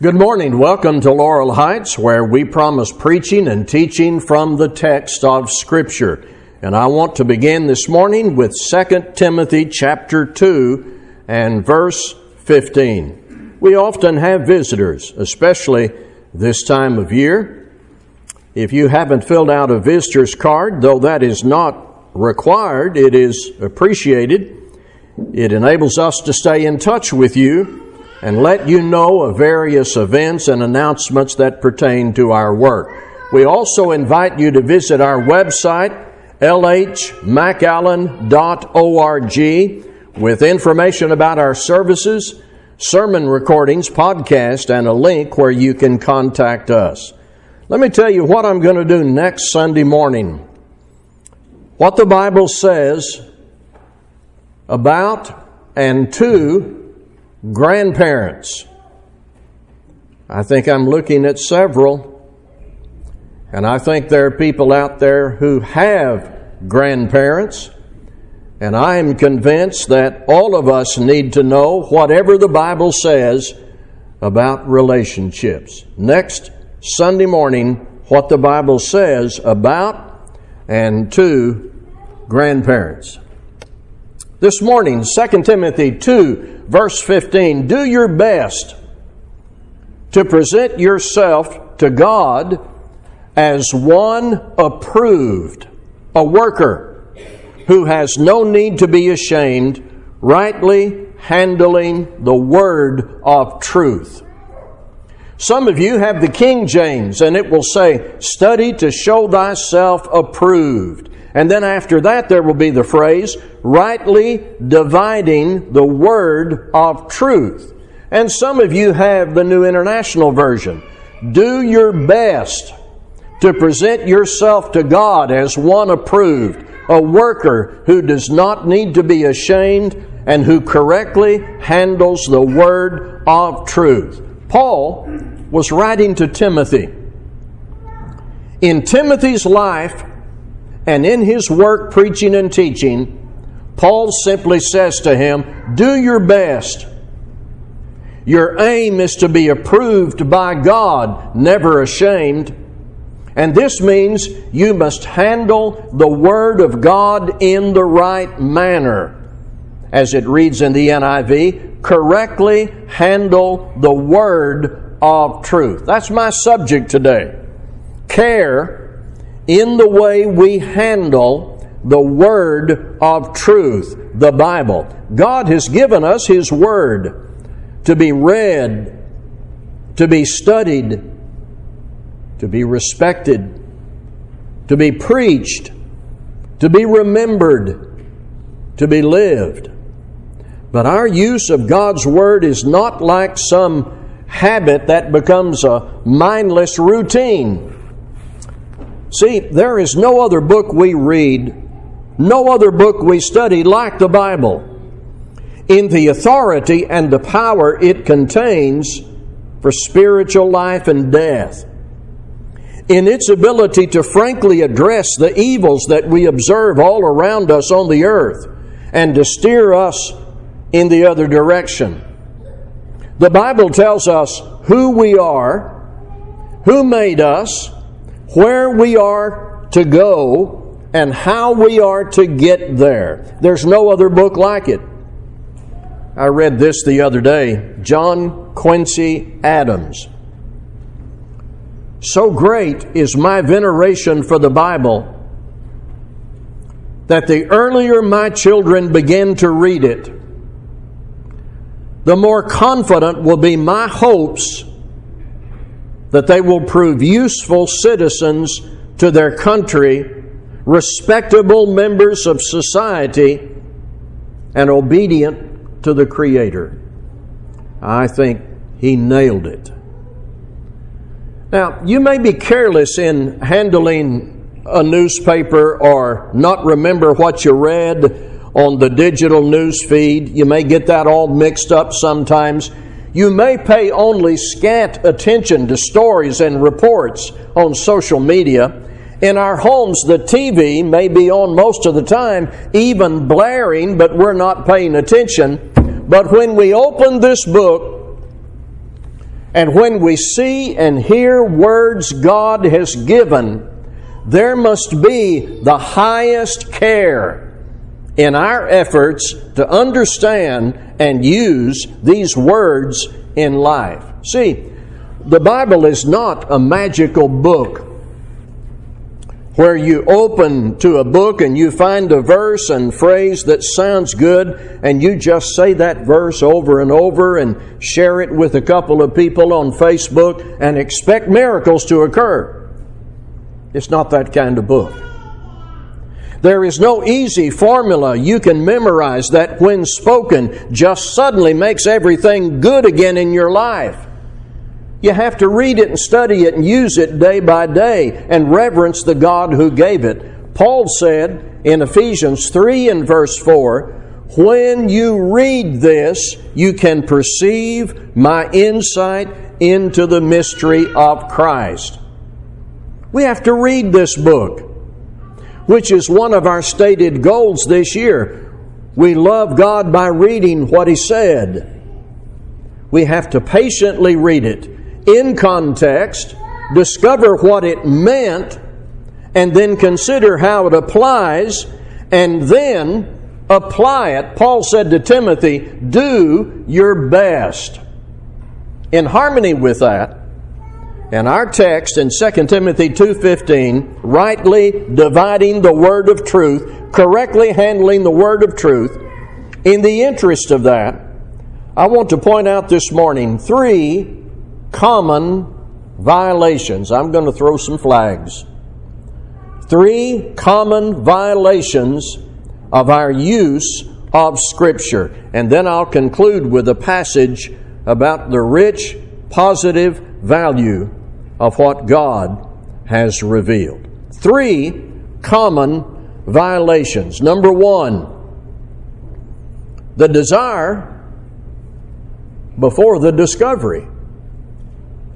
Good morning. Welcome to Laurel Heights, where we promise preaching and teaching from the text of Scripture. And I want to begin this morning with 2 Timothy chapter 2 and verse 15. We often have visitors, especially this time of year. If you haven't filled out a visitor's card, though that is not required, it is appreciated. It enables us to stay in touch with you and let you know of various events and announcements that pertain to our work. We also invite you to visit our website, lhmcallen.org, with information about our services, sermon recordings, podcast, and a link where you can contact us. Let me tell you what I'm going to do next Sunday morning. What the Bible says about and to Grandparents. I think I'm looking at several, and I think there are people out there who have grandparents, and I am convinced that all of us need to know whatever the Bible says about relationships. Next Sunday morning, what the Bible says about and to grandparents. This morning, 2 Timothy 2, verse 15, do your best to present yourself to God as one approved, a worker who has no need to be ashamed, rightly handling the word of truth. Some of you have the King James, and it will say, Study to show thyself approved. And then after that, there will be the phrase, rightly dividing the word of truth. And some of you have the New International Version. Do your best to present yourself to God as one approved, a worker who does not need to be ashamed and who correctly handles the word of truth. Paul was writing to Timothy. In Timothy's life, and in his work preaching and teaching, Paul simply says to him, Do your best. Your aim is to be approved by God, never ashamed. And this means you must handle the Word of God in the right manner. As it reads in the NIV, correctly handle the Word of truth. That's my subject today. Care in the way we handle the Word of truth, the Bible. God has given us His Word to be read, to be studied, to be respected, to be preached, to be remembered, to be lived. But our use of God's Word is not like some habit that becomes a mindless routine. See, there is no other book we read, no other book we study like the Bible in the authority and the power it contains for spiritual life and death, in its ability to frankly address the evils that we observe all around us on the earth and to steer us in the other direction. The Bible tells us who we are, who made us, where we are to go and how we are to get there. There's no other book like it. I read this the other day John Quincy Adams. So great is my veneration for the Bible that the earlier my children begin to read it, the more confident will be my hopes that they will prove useful citizens to their country, respectable members of society, and obedient to the Creator. I think he nailed it. Now, you may be careless in handling a newspaper or not remember what you read on the digital news feed. You may get that all mixed up sometimes. You may pay only scant attention to stories and reports on social media. In our homes, the TV may be on most of the time, even blaring, but we're not paying attention. But when we open this book, And when we see and hear words God has given, there must be the highest care in our efforts to understand and use these words in life. See, the Bible is not a magical book where you open to a book and you find a verse and phrase that sounds good and you just say that verse over and over and share it with a couple of people on Facebook and expect miracles to occur. It's not that kind of book. There is no easy formula you can memorize that, when spoken, just suddenly makes everything good again in your life. You have to read it and study it and use it day by day and reverence the God who gave it. Paul said in Ephesians 3 and verse 4 When you read this, you can perceive my insight into the mystery of Christ. We have to read this book, which is one of our stated goals this year. We love God by reading what He said. We have to patiently read it in context, discover what it meant, and then consider how it applies, and then apply it. Paul said to Timothy, Do your best. In harmony with that, and our text in 2 Timothy 2:15, rightly dividing the word of truth, correctly handling the word of truth, in the interest of that, I want to point out this morning three common violations. I'm going to throw some flags. Three common violations of our use of Scripture. And then I'll conclude with a passage about the rich, positive value of what God has revealed. Three common violations. Number one, the desire before the discovery.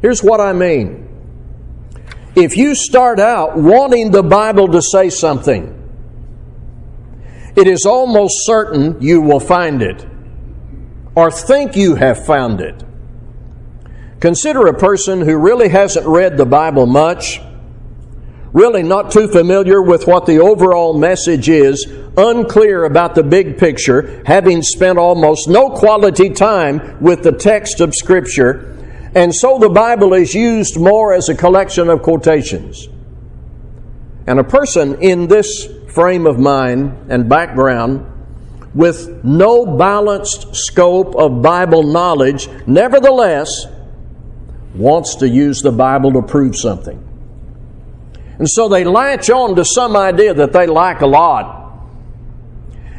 Here's what I mean. If you start out wanting the Bible to say something, it is almost certain you will find it or think you have found it. Consider a person who really hasn't read the Bible much, really not too familiar with what the overall message is, unclear about the big picture, having spent almost no quality time with the text of Scripture and so the Bible is used more as a collection of quotations. And a person in this frame of mind and background with no balanced scope of Bible knowledge, nevertheless, wants to use the Bible to prove something. And so they latch on to some idea that they like a lot.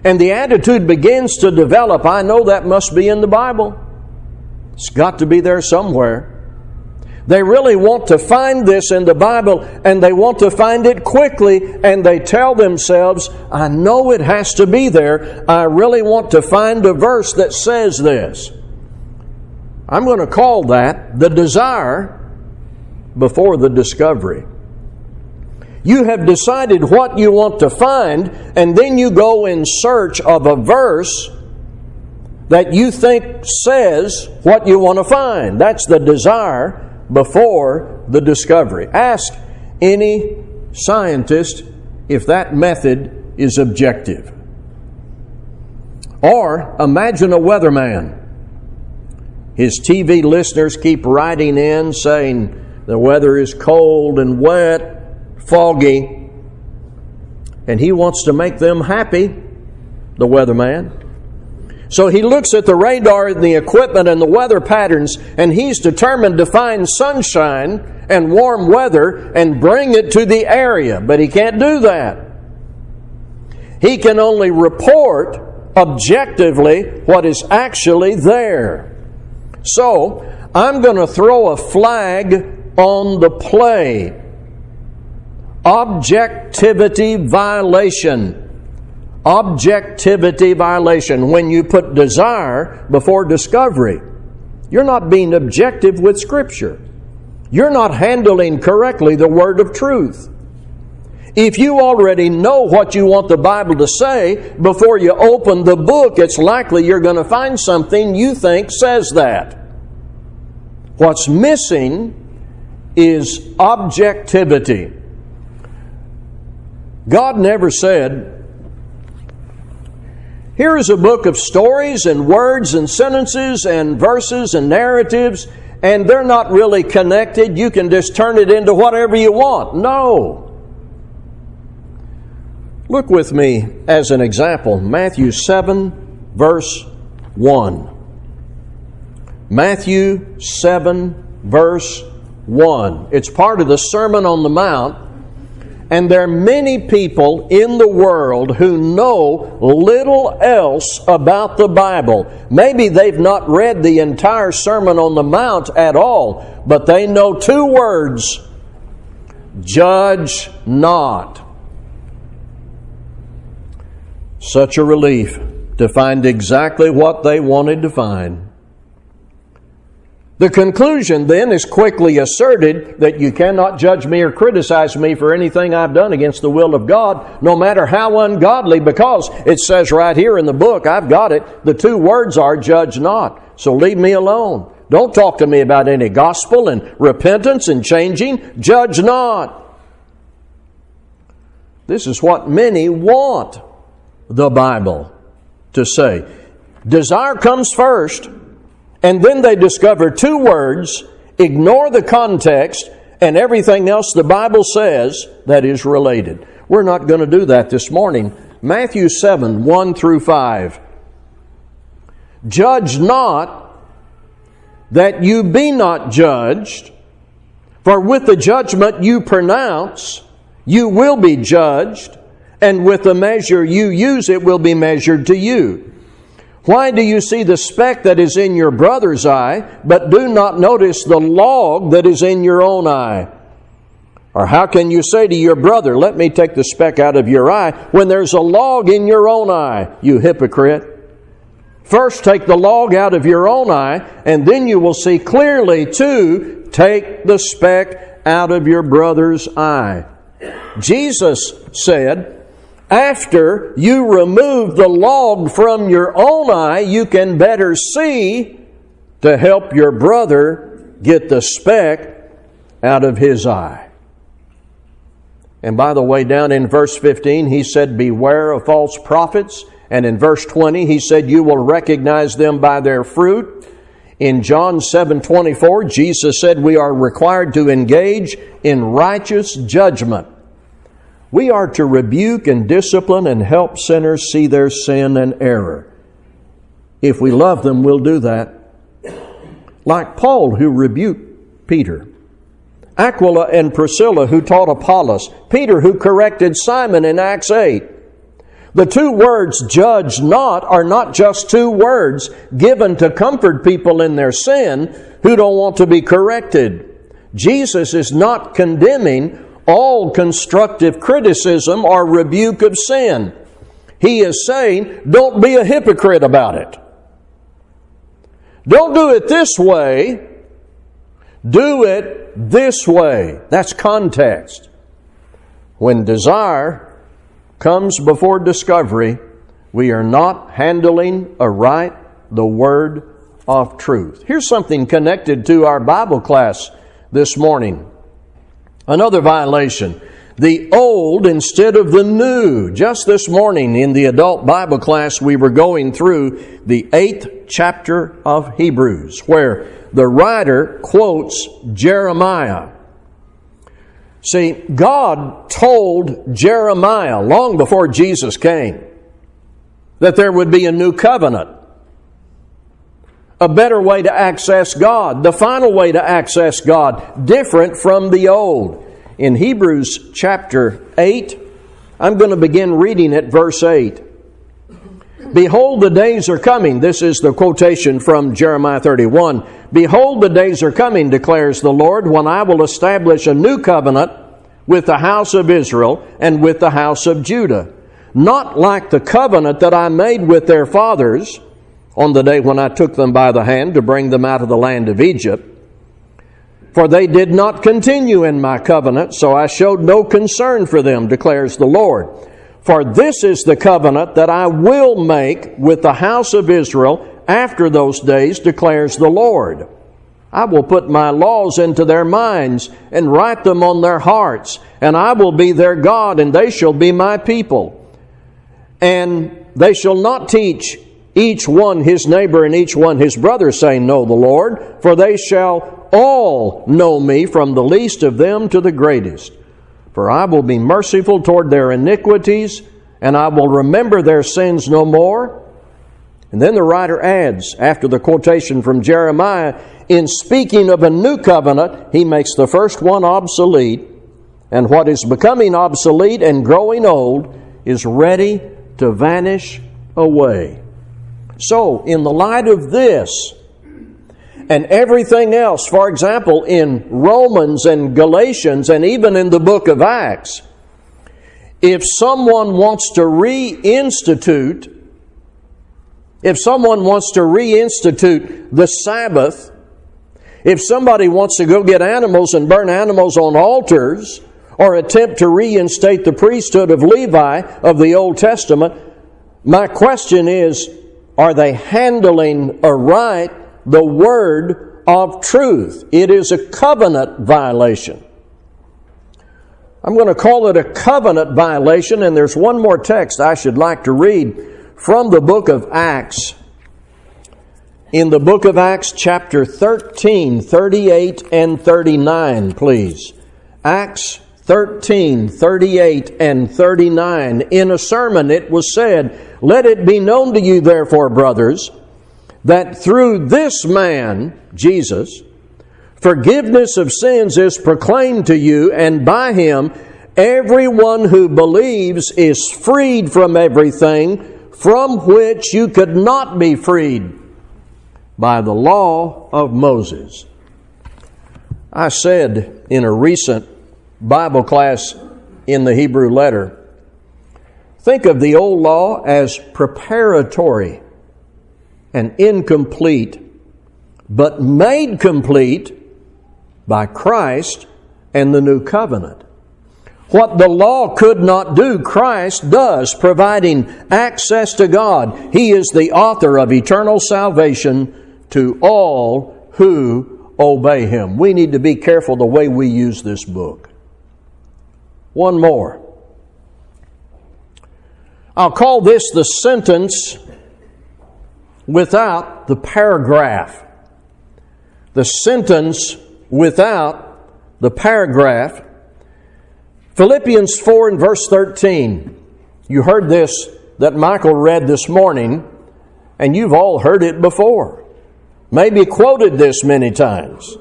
And the attitude begins to develop I know that must be in the Bible. It's got to be there somewhere. They really want to find this in the Bible and they want to find it quickly and they tell themselves, I know it has to be there. I really want to find a verse that says this. I'm going to call that the desire before the discovery. You have decided what you want to find, and then you go in search of a verse that you think says what you want to find. That's the desire before the discovery. Ask any scientist if that method is objective. Or imagine a weatherman. His TV listeners keep writing in saying the weather is cold and wet, foggy, and he wants to make them happy, the weatherman. So he looks at the radar and the equipment and the weather patterns, and he's determined to find sunshine and warm weather and bring it to the area. But he can't do that. He can only report objectively what is actually there. So, I'm going to throw a flag on the play. Objectivity violation objectivity violation when you put desire before discovery. You're not being objective with Scripture. You're not handling correctly the word of truth. If you already know what you want the Bible to say before you open the book, it's likely you're going to find something you think says that. What's missing is objectivity. God never said, Here is a book of stories and words and sentences and verses and narratives, and they're not really connected. You can just turn it into whatever you want. No. Look with me as an example Matthew 7, verse 1. Matthew 7, verse 1. It's part of the Sermon on the Mount. And there are many people in the world who know little else about the Bible. Maybe they've not read the entire Sermon on the Mount at all, but they know two words judge not. Such a relief to find exactly what they wanted to find. The conclusion then is quickly asserted that you cannot judge me or criticize me for anything I've done against the will of God, no matter how ungodly, because it says right here in the book, I've got it, the two words are judge not. So leave me alone. Don't talk to me about any gospel and repentance and changing. Judge not. This is what many want the Bible to say. Desire comes first and then they discover two words, ignore the context, and everything else the Bible says that is related. We're not going to do that this morning. Matthew 7 1 through 5. Judge not that you be not judged, for with the judgment you pronounce, you will be judged, and with the measure you use, it will be measured to you. Why do you see the speck that is in your brother's eye, but do not notice the log that is in your own eye? Or how can you say to your brother, Let me take the speck out of your eye, when there's a log in your own eye, you hypocrite? First, take the log out of your own eye, and then you will see clearly to take the speck out of your brother's eye. Jesus said, after you remove the log from your own eye, you can better see to help your brother get the speck out of his eye. And by the way, down in verse 15, he said, Beware of false prophets. And in verse 20, he said, You will recognize them by their fruit. In John 7 24, Jesus said, We are required to engage in righteous judgment. We are to rebuke and discipline and help sinners see their sin and error. If we love them, we'll do that. Like Paul, who rebuked Peter. Aquila and Priscilla, who taught Apollos. Peter, who corrected Simon in Acts 8. The two words, judge not, are not just two words given to comfort people in their sin who don't want to be corrected. Jesus is not condemning all constructive criticism or rebuke of sin. He is saying, don't be a hypocrite about it. Don't do it this way. Do it this way. That's context. When desire comes before discovery, we are not handling aright the word of truth. Here's something connected to our Bible class this morning. Another violation. The old instead of the new. Just this morning in the adult Bible class, we were going through the eighth chapter of Hebrews, where the writer quotes Jeremiah. See, God told Jeremiah long before Jesus came that there would be a new covenant, a better way to access God, the final way to access God, different from the old in Hebrews chapter 8. I'm going to begin reading at verse 8. Behold, the days are coming. This is the quotation from Jeremiah 31. Behold, the days are coming, declares the Lord, when I will establish a new covenant with the house of Israel and with the house of Judah. Not like the covenant that I made with their fathers on the day when I took them by the hand to bring them out of the land of Egypt for they did not continue in my covenant, so I showed no concern for them, declares the Lord. For this is the covenant that I will make with the house of Israel after those days, declares the Lord. I will put my laws into their minds and write them on their hearts, and I will be their God, and they shall be my people. And they shall not teach each one his neighbor and each one his brother, saying, Know the Lord, for they shall all know me, from the least of them to the greatest. For I will be merciful toward their iniquities, and I will remember their sins no more. And then the writer adds, after the quotation from Jeremiah, in speaking of a new covenant, he makes the first one obsolete, and what is becoming obsolete and growing old is ready to vanish away. So, in the light of this, and everything else, for example, in Romans and Galatians and even in the book of Acts, if someone wants to reinstitute if someone wants to reinstitute the Sabbath, if somebody wants to go get animals and burn animals on altars, or attempt to reinstate the priesthood of Levi of the Old Testament, my question is are they handling aright the word of truth? It is a covenant violation. I'm going to call it a covenant violation, and there's one more text I should like to read from the book of Acts. In the book of Acts, chapter 13, 38 and 39, please. Acts 13, 38 and 39. In a sermon, it was said, Let it be known to you, therefore, brothers, that through this man, Jesus, forgiveness of sins is proclaimed to you, and by him, everyone who believes is freed from everything from which you could not be freed by the law of Moses. I said in a recent Bible class in the Hebrew letter, think of the old law as preparatory and incomplete, but made complete by Christ and the new covenant. What the law could not do, Christ does, providing access to God. He is the author of eternal salvation to all who obey Him. We need to be careful the way we use this book. One more. I'll call this the sentence without the paragraph. The sentence without the paragraph Philippians 4 and verse 13. You heard this that Michael read this morning, and you've all heard it before. Maybe quoted this many times.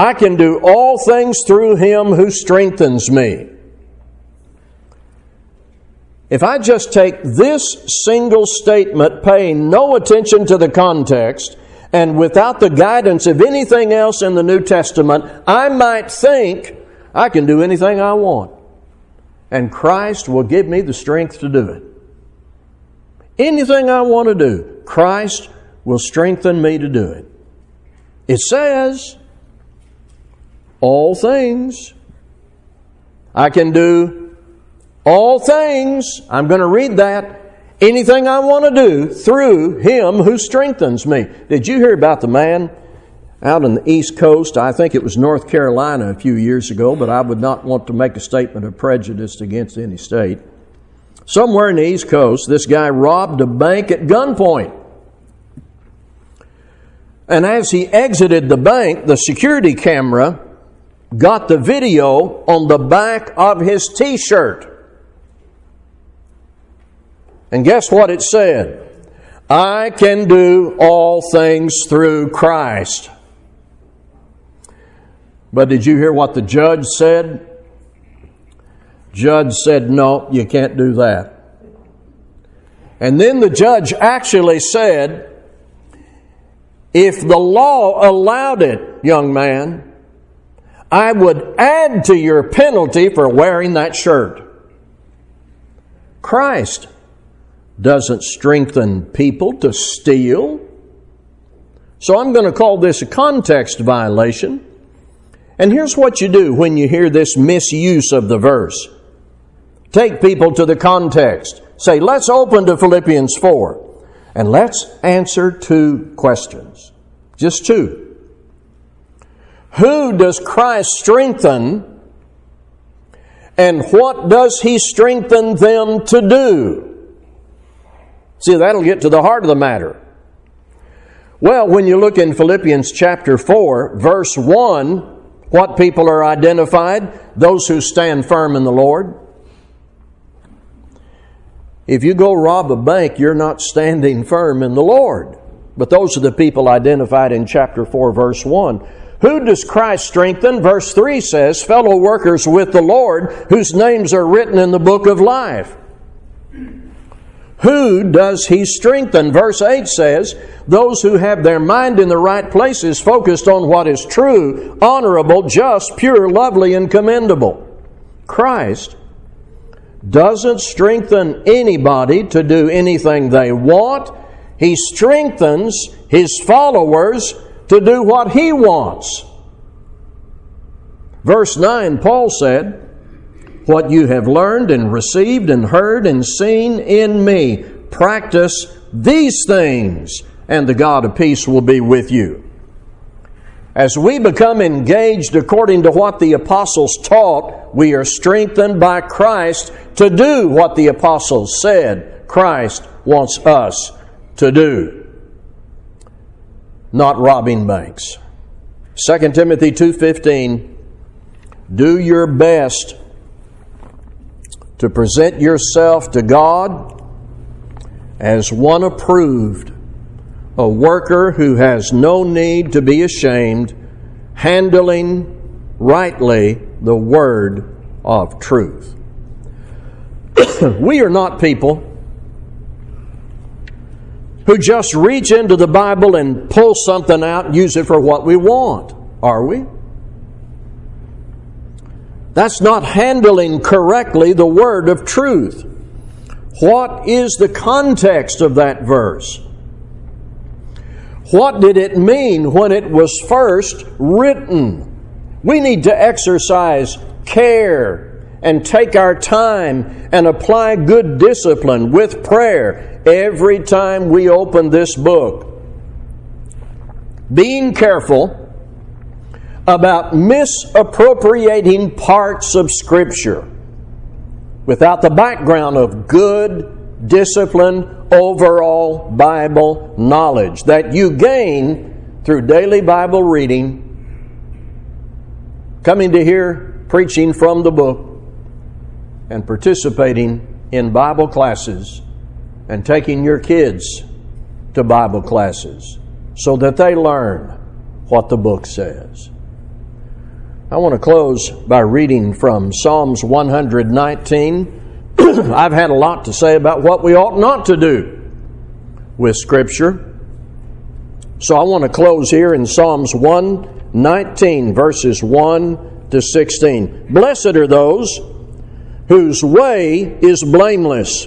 I can do all things through him who strengthens me. If I just take this single statement, paying no attention to the context, and without the guidance of anything else in the New Testament, I might think I can do anything I want. And Christ will give me the strength to do it. Anything I want to do, Christ will strengthen me to do it. It says, all things. I can do all things. I'm going to read that. Anything I want to do through Him who strengthens me. Did you hear about the man out on the East Coast. I think it was North Carolina a few years ago, but I would not want to make a statement of prejudice against any state. Somewhere in the East Coast, this guy robbed a bank at gunpoint. And as he exited the bank, the security camera got the video on the back of his t shirt. And guess what it said? I can do all things through Christ but did you hear what the judge said? Judge said, No, you can't do that. And then the judge actually said, If the law allowed it, young man, I would add to your penalty for wearing that shirt. Christ doesn't strengthen people to steal. So I'm going to call this a context violation. And here's what you do when you hear this misuse of the verse take people to the context. Say, let's open to Philippians 4 and let's answer two questions. Just two. Who does Christ strengthen and what does He strengthen them to do? See, that'll get to the heart of the matter. Well, when you look in Philippians chapter 4, verse 1, what people are identified? Those who stand firm in the Lord. If you go rob a bank, you're not standing firm in the Lord. But those are the people identified in chapter 4, verse 1. Who does Christ strengthen? Verse 3 says, fellow workers with the Lord, whose names are written in the book of life. Who does he strengthen? Verse 8 says, those who have their mind in the right places, focused on what is true, honorable, just, pure, lovely, and commendable. Christ doesn't strengthen anybody to do anything they want. He strengthens his followers to do what he wants. Verse 9, Paul said, What you have learned and received and heard and seen in me, practice these things, and the God of peace will be with you. As we become engaged according to what the apostles taught, we are strengthened by Christ to do what the apostles said Christ wants us to do. Not robbing banks. 2 Timothy 2:15 Do your best to present yourself to God as one approved a worker who has no need to be ashamed, handling rightly the word of truth. we are not people who just reach into the Bible and pull something out and use it for what we want, are we? That's not handling correctly the word of truth. What is the context of that verse? What did it mean when it was first written? We need to exercise care and take our time and apply good discipline with prayer every time we open this book. Being careful about misappropriating parts of Scripture without the background of good discipline, overall Bible knowledge that you gain through daily Bible reading, coming to hear preaching from the book, and participating in Bible classes and taking your kids to Bible classes so that they learn what the book says. I want to close by reading from Psalms 119 I've had a lot to say about what we ought not to do with Scripture. So I want to close here in Psalms 119, verses 1 to 16. Blessed are those whose way is blameless,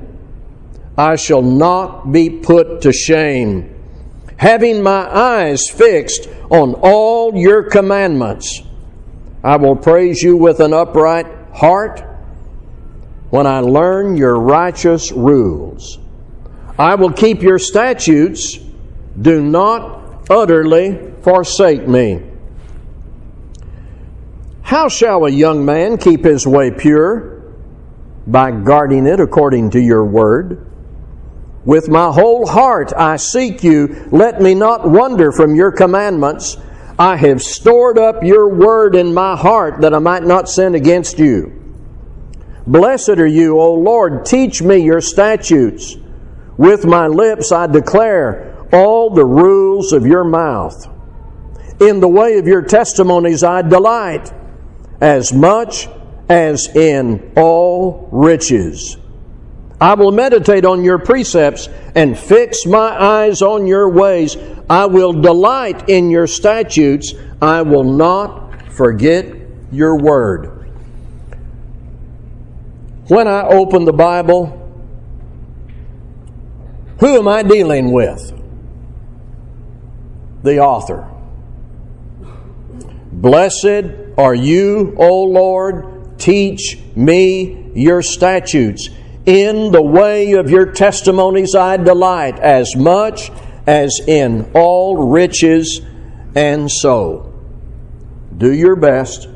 I shall not be put to shame, having my eyes fixed on all your commandments. I will praise you with an upright heart when I learn your righteous rules. I will keep your statutes. Do not utterly forsake me. How shall a young man keep his way pure? By guarding it according to your word. With my whole heart I seek you. Let me not wander from your commandments. I have stored up your word in my heart that I might not sin against you. Blessed are you, O Lord, teach me your statutes. With my lips I declare all the rules of your mouth. In the way of your testimonies I delight, as much as in all riches. I will meditate on your precepts and fix my eyes on your ways. I will delight in your statutes. I will not forget your word. When I open the Bible, who am I dealing with? The author. Blessed are you, O Lord, teach me your statutes. In the way of your testimonies I delight as much as in all riches and so. Do your best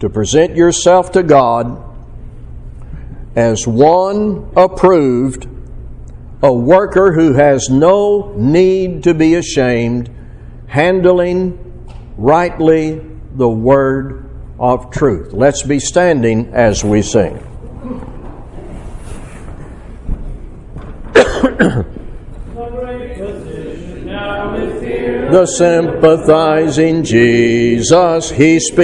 to present yourself to God as one approved, a worker who has no need to be ashamed, handling rightly the word of truth. Let's be standing as we sing. The sympathizing Jesus, he speaks.